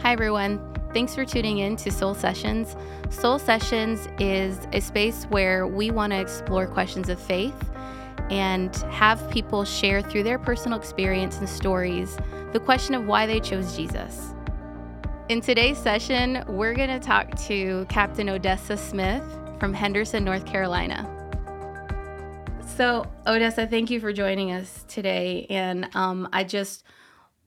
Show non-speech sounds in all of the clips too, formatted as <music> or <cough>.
Hi, everyone. Thanks for tuning in to Soul Sessions. Soul Sessions is a space where we want to explore questions of faith and have people share through their personal experience and stories the question of why they chose Jesus. In today's session, we're going to talk to Captain Odessa Smith from Henderson, North Carolina. So, Odessa, thank you for joining us today. And um, I just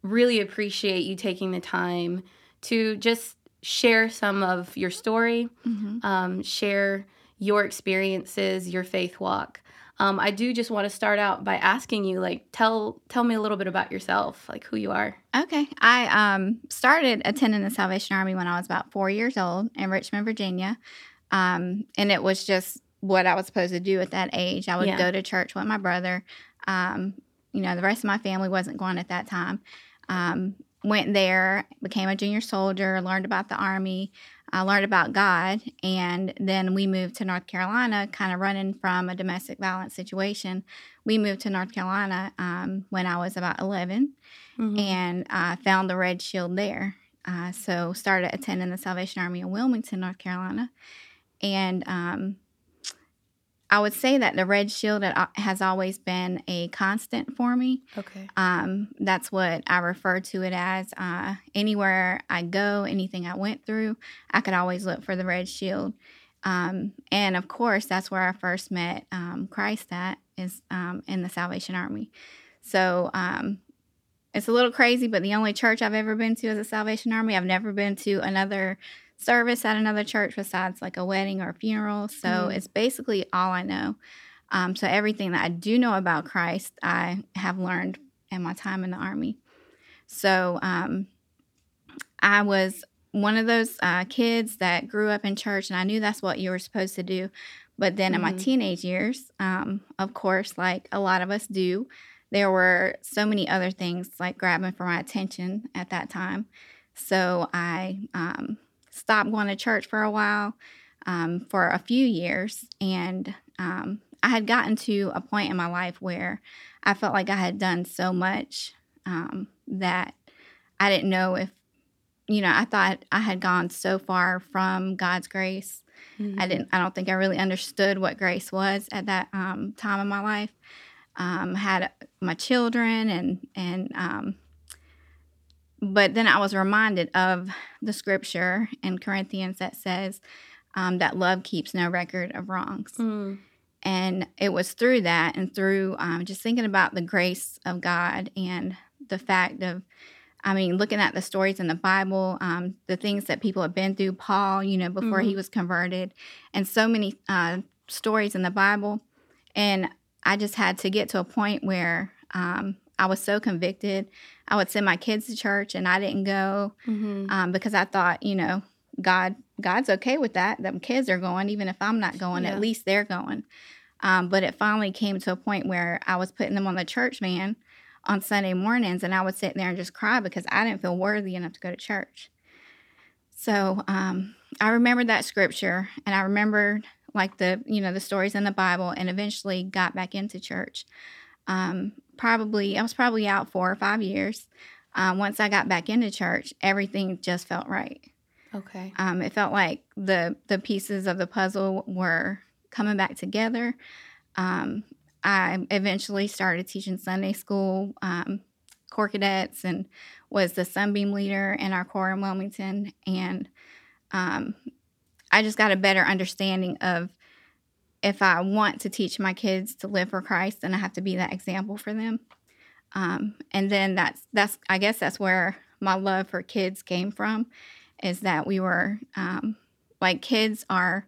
really appreciate you taking the time to just share some of your story, mm-hmm. um, share your experiences, your faith walk. Um, I do just want to start out by asking you, like, tell tell me a little bit about yourself, like who you are. Okay, I um, started attending the Salvation Army when I was about four years old in Richmond, Virginia, um, and it was just what I was supposed to do at that age. I would yeah. go to church with my brother. Um, you know, the rest of my family wasn't going at that time. Um, went there, became a junior soldier, learned about the Army, I learned about God, and then we moved to North Carolina, kind of running from a domestic violence situation. We moved to North Carolina um, when I was about 11 mm-hmm. and uh, found the Red Shield there. Uh, so started attending the Salvation Army in Wilmington, North Carolina, and um, I would say that the red shield has always been a constant for me. Okay. Um, that's what I refer to it as. Uh, anywhere I go, anything I went through, I could always look for the red shield. Um, and of course, that's where I first met um, Christ at is um, in the Salvation Army. So um, it's a little crazy, but the only church I've ever been to is a Salvation Army. I've never been to another service at another church besides like a wedding or a funeral. So mm. it's basically all I know. Um, so everything that I do know about Christ, I have learned in my time in the army. So um, I was one of those uh, kids that grew up in church, and I knew that's what you were supposed to do. But then mm-hmm. in my mm-hmm. teenage years, um, of course, like a lot of us do, there were so many other things like grabbing for my attention at that time. So I um, stopped going to church for a while, um, for a few years, and um, I had gotten to a point in my life where I felt like I had done so much um, that I didn't know if, you know, I thought I had gone so far from God's grace. Mm-hmm. I didn't. I don't think I really understood what grace was at that um, time in my life. Um, had my children and and um, but then I was reminded of the scripture in Corinthians that says um, that love keeps no record of wrongs. Mm. And it was through that and through um, just thinking about the grace of God and the fact of, I mean, looking at the stories in the Bible, um, the things that people have been through, Paul, you know, before mm-hmm. he was converted, and so many uh, stories in the Bible. And I just had to get to a point where um, I was so convicted. I would send my kids to church and I didn't go mm-hmm. um, because I thought, you know, God, God's okay with that. Them kids are going, even if I'm not going. Yeah. At least they're going. Um, but it finally came to a point where I was putting them on the church van on Sunday mornings, and I would sit there and just cry because I didn't feel worthy enough to go to church. So um, I remembered that scripture, and I remembered like the you know the stories in the Bible, and eventually got back into church. Um, probably, I was probably out four or five years. Um, once I got back into church, everything just felt right. Okay. Um, it felt like the the pieces of the puzzle were coming back together. Um, I eventually started teaching Sunday school, um, corps cadets, and was the Sunbeam leader in our corps in Wilmington. And um, I just got a better understanding of if I want to teach my kids to live for Christ, then I have to be that example for them. Um, and then that's that's I guess that's where my love for kids came from, is that we were um, like kids are,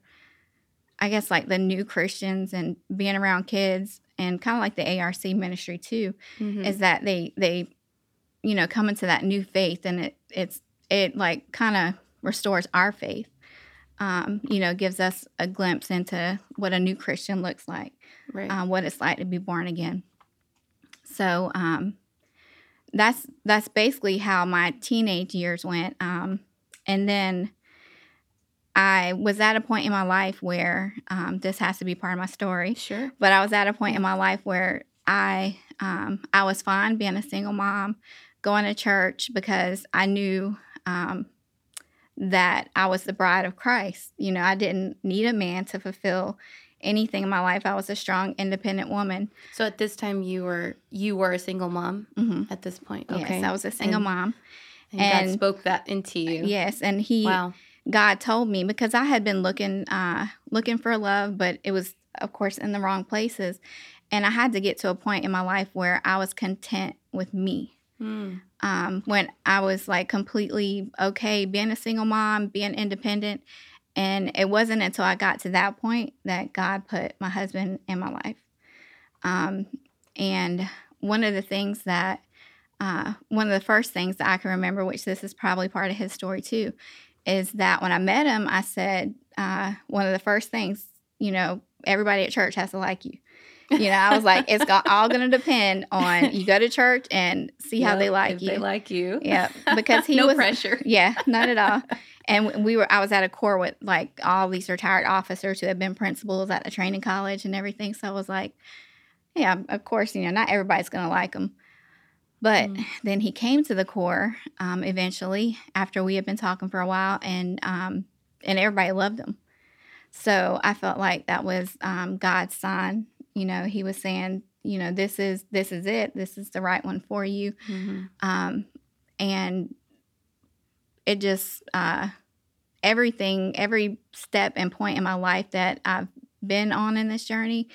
I guess like the new Christians and being around kids and kind of like the ARC ministry too, mm-hmm. is that they they, you know, come into that new faith and it it's it like kind of restores our faith um, you know, gives us a glimpse into what a new Christian looks like, right. um, what it's like to be born again. So um, that's that's basically how my teenage years went. Um, and then I was at a point in my life where um, this has to be part of my story. Sure. But I was at a point in my life where I um, I was fine being a single mom, going to church because I knew um, that I was the bride of Christ. You know, I didn't need a man to fulfill anything in my life. I was a strong, independent woman. So at this time, you were you were a single mom. hmm At this point, Yes, okay. I was a single and, mom. And, God spoke that into you. Yes, and he Wow. God told me because I had been looking uh looking for love, but it was of course in the wrong places. And I had to get to a point in my life where I was content with me. Mm. Um, when I was like completely okay being a single mom, being independent. And it wasn't until I got to that point that God put my husband in my life. Um, and one of the things that, uh, one of the first things that I can remember, which this is probably part of his story too, is that when I met him, I said, uh, one of the first things, you know, everybody at church has to like you. You know, I was like, it's got, all going to depend on you go to church and see how they like if you. They like you. Yeah, <laughs> because he no was pressure. yeah, not at all. <laughs> And we were I was at a corps with like all these retired officers who had been principals at the training college and everything. So I was like, yeah, of course, you know, not everybody's going to like him. But Mm. then he came to the corps um, eventually after we had been talking for a while, and um, and everybody loved him. So I felt like that was um, God's sign. You know, He was saying, you know, this is this is it. This is the right one for you Mhm. um, and it just uh, everything every step and point in my life that i've been on in this journey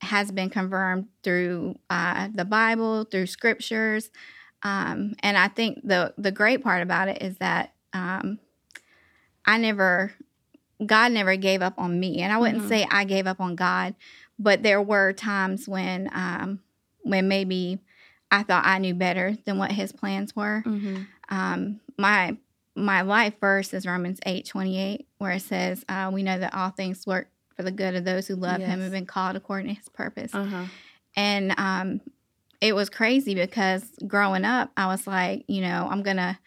has been confirmed through uh, the bible through scriptures um, and i think the the great part about it is that um, i never god never gave up on me and i wouldn't Mhm. say i gave up on god but there were times when um, when maybe I thought I knew better than what his plans were. Mhm. Um, my my life verse is Romans eight twenty eight, where it says, uh, "We know that all things work for the good of those who love Him and have been called according to His purpose." Uh-huh. And um, it was crazy because growing up, I was like, you know, I'm gonna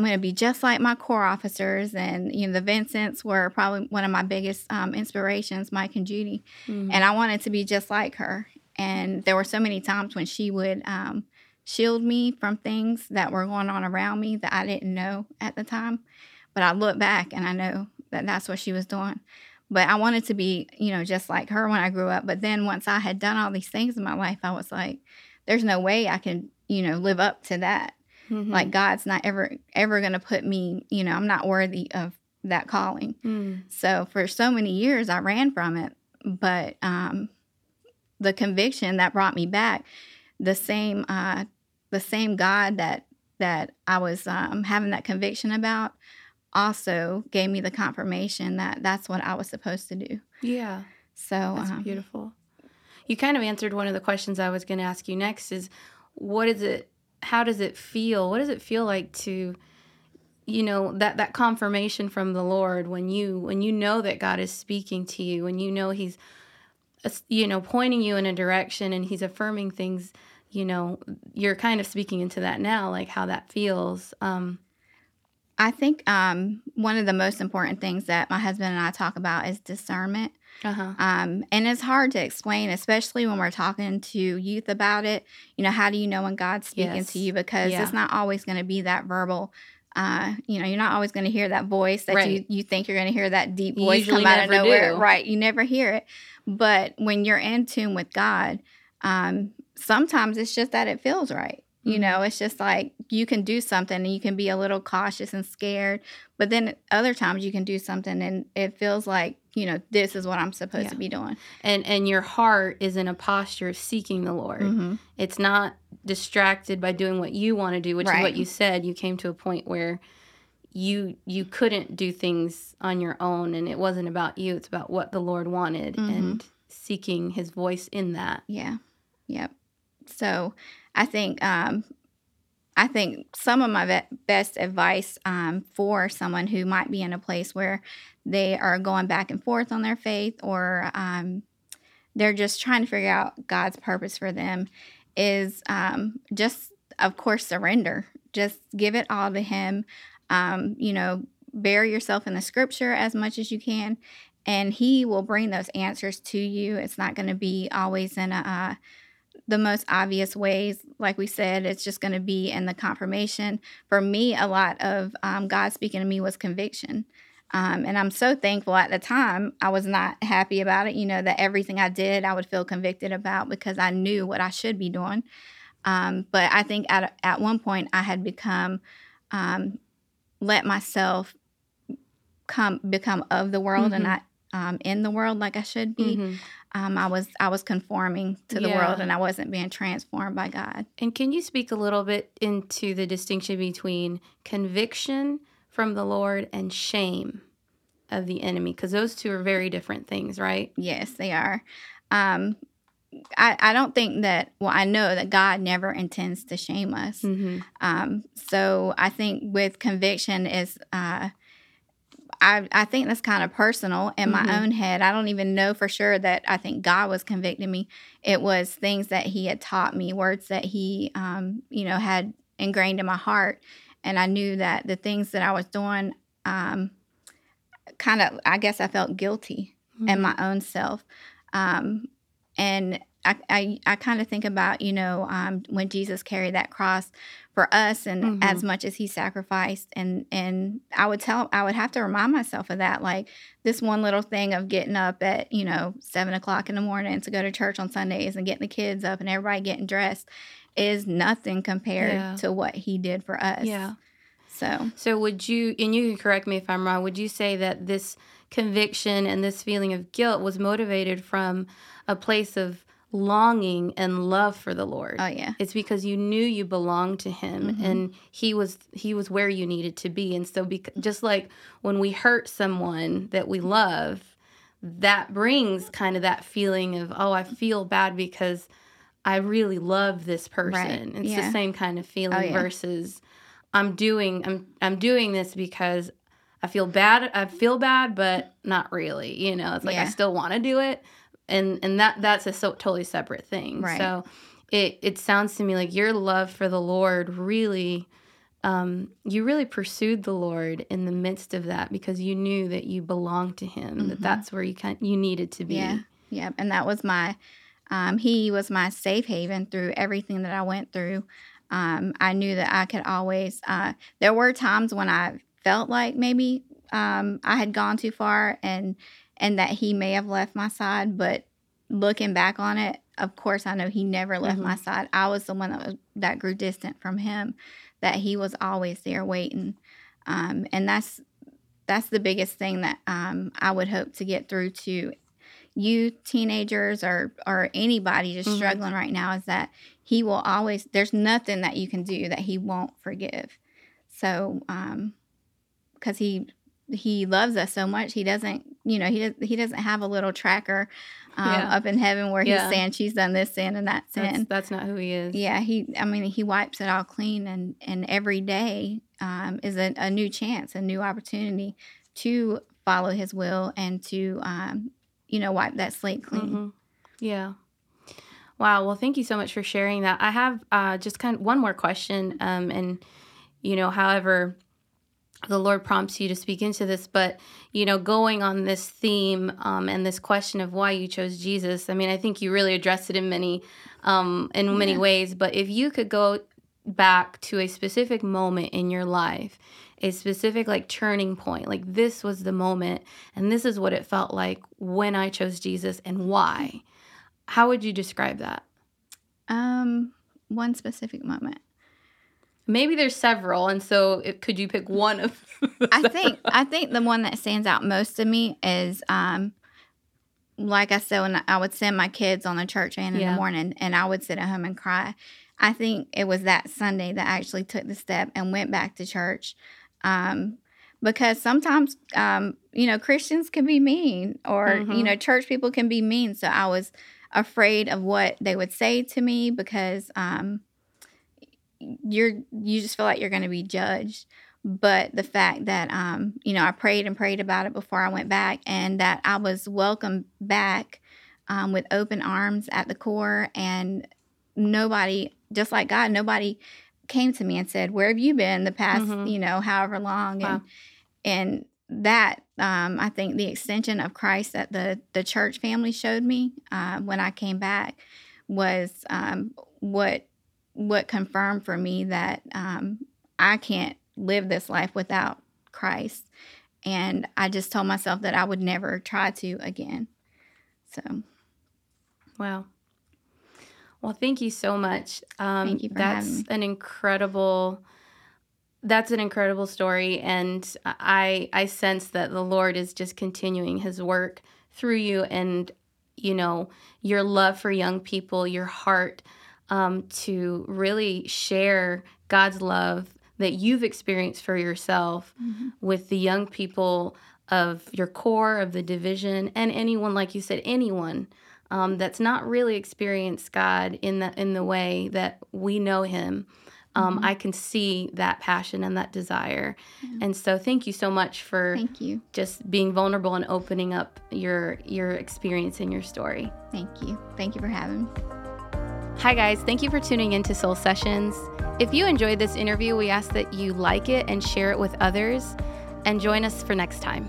I'm gonna be just like my corps officers, and you know, the Vincents were probably one of my biggest um, inspirations, Mike and Judy Mhm. and I wanted to be just like her. And there were so many times when she would um, shield me from things that were going on around me that I didn't know at the time. But I look back and I know that that's what she was doing. But I wanted to be, you know, just like her when I grew up. But then once I had done all these things in my life, I was like, there's no way I can, you know, live up to that. Mhm. Like God's not ever, ever going to put me, you know, I'm not worthy of that calling. Mm. So for so many years, I ran from it. But um, the conviction that brought me back, the same, uh, the same God that that I was um, having that conviction about, also gave me the confirmation that that's what I was supposed to do. Yeah. So That's um, beautiful. You kind of answered one of the questions I was going to ask you next is what is it how does it feel? What does it feel like to you know that that confirmation from the Lord when you when you know that God is speaking to you when you know he's uh, you know pointing you in a direction and he's affirming things, you know, you're kind of speaking into that now like how that feels. Um I think um, one of the most important things that my husband and I talk about is discernment. uh-huh. Um, and it's hard to explain, especially when we're talking to youth about it. You know, how do you know when God's speaking Yes. to you? Because Yeah. it's not always going to be that verbal. Uh, you know, you're not always going to hear that voice that Right. you, you think you're going to hear that deep voice usually come out of nowhere. do. Right. You never hear it. But when you're in tune with God, um, sometimes it's just that it feels right. You Mhm. know, it's just like you can do something and you can be a little cautious and scared. But then other times you can do something and it feels like, you know, this is what I'm supposed Yeah. to be doing. And and your heart is in a posture of seeking the Lord. Mhm. It's not distracted by doing what you want to do, which is what you said. You came to a point where you you couldn't do things on your own and it wasn't about you, it's about what the Lord wanted Mhm. and seeking his voice in that. Yeah. Yep. So I think um I think some of my ve- best advice um, for someone who might be in a place where they are going back and forth on their faith or um, they're just trying to figure out God's purpose for them is um, just, of course, surrender. Just give it all to Him. Um, you know, bury yourself in the scripture as much as you can, and He will bring those answers to you. It's not going to be always in a, uh, the most obvious ways, like we said, it's just going to be in the confirmation. For me, a lot of um, God speaking to me was conviction. Um, and I'm so thankful at the time, I was not happy about it, you know, that everything I did, I would feel convicted about because I knew what I should be doing. Um, but I think at, at one point I had become, um, let myself come, become of the world mm-hmm. and not um, in the world like I should be. Mm-hmm. Um, I was I was conforming to the yeah. world and I wasn't being transformed by God. And can you speak a little bit into the distinction between conviction from the Lord and shame of the enemy? Because those two are very different things, right? Yes, they are. Um, I, I don't think that well i know that god never intends to shame us mm-hmm. um, so i think with conviction is uh, I, I think that's kind of personal in mm-hmm. my own head. I don't even know for sure that I think God was convicting me. It was things that He had taught me, words that He, um, you know, had ingrained in my heart. And I knew that the things that I was doing, um, kind of, I guess I felt guilty mm-hmm. in my own self. Um, and I, I, I kind of think about, you know, um, when Jesus carried that cross for us and mm-hmm. as much as he sacrificed. And, and I would tell, I would have to remind myself of that. Like this one little thing of getting up at, you know, seven o'clock in the morning to go to church on Sundays and getting the kids up and everybody getting dressed is nothing compared yeah. to what he did for us. Yeah. So, so would you, and you can correct me if I'm wrong, would you say that this conviction and this feeling of guilt was motivated from a place of longing and love for the Lord. Oh yeah. It's because you knew you belonged to him mm-hmm. and he was he was where you needed to be and so bec- just like when we hurt someone that we love that brings kind of that feeling of oh I feel bad because I really love this person. Right. It's yeah. the same kind of feeling oh, yeah. versus I'm doing I'm I'm doing this because I feel bad I feel bad but not really, you know. It's like yeah. I still want to do it and and that that's a so totally separate thing. Right. So it it sounds to me like your love for the Lord really um, you really pursued the Lord in the midst of that because you knew that you belonged to Him, mm-hmm. that that's where you kind you needed to be. Yeah, yeah, and that was my. Um, he was my safe haven through everything that I went through. Um, I knew that I could always. Uh, there were times when I felt like maybe um, I had gone too far, and and that he may have left my side. But looking back on it, of course, I know he never left mm-hmm. my side. I was the one that was that grew distant from him. That he was always there waiting, um, and that's that's the biggest thing that um, I would hope to get through to you teenagers or or anybody just mm-hmm. struggling right now is that he will always there's nothing that you can do that he won't forgive so um because he he loves us so much he doesn't you know he does he doesn't have a little tracker um, yeah. up in heaven where he's yeah. saying she's done this sin and that sin that's, that's, not who he is yeah he i mean he wipes it all clean and and every day um, is a, a, new chance a new opportunity to follow his will and to um, you know wipe that slate clean mm-hmm. yeah wow well thank you so much for sharing that i have uh, just kind of one more question um, and you know however the Lord prompts you to speak into this, but you know, going on this theme um, and this question of why you chose Jesus, I mean, I think you really addressed it in many, um, in many yeah. ways. But if you could go back to a specific moment in your life, a specific like turning point, like this was the moment, and this is what it felt like when I chose Jesus, and why. How would you describe that? Um, one specific moment. Maybe there's several, and so it, could you pick one of? <laughs> I think I think the one that stands out most to me is, um, like I said, when I would send my kids on the church van in yeah. the morning, and I would sit at home and cry. I think it was that Sunday that I actually took the step and went back to church. Um, because sometimes um, you know Christians can be mean, or mm-hmm. you know church people can be mean. So I was afraid of what they would say to me because um, you're you just feel like you're going to be judged but the fact that um, you know i prayed and prayed about it before i went back and that i was welcomed back um, with open arms at the corps and nobody just like god nobody came to me and said where have you been the past mm-hmm. you know however long wow. and and that um, i think the extension of christ that the the church family showed me uh, when i came back was um, what what confirmed for me that um, I can't live this life without Christ. And I just told myself that I would never try to again. So, wow. Well, thank you so much. Um, thank you for that's an incredible. That's an incredible story, and I I sense that the Lord is just continuing His work through you, and you know your love for young people, your heart um, to really share God's love that you've experienced for yourself mm-hmm. with the young people of your corps of the division and anyone like you said anyone um, that's not really experienced god in the in the way that we know him um, mm-hmm. i can see that passion and that desire yeah. and so thank you so much for thank you just being vulnerable and opening up your your experience and your story thank you thank you for having me Hi, guys. Thank you for tuning in to Soul Sessions. If you enjoyed this interview, we ask that you like it and share it with others, and join us for next time.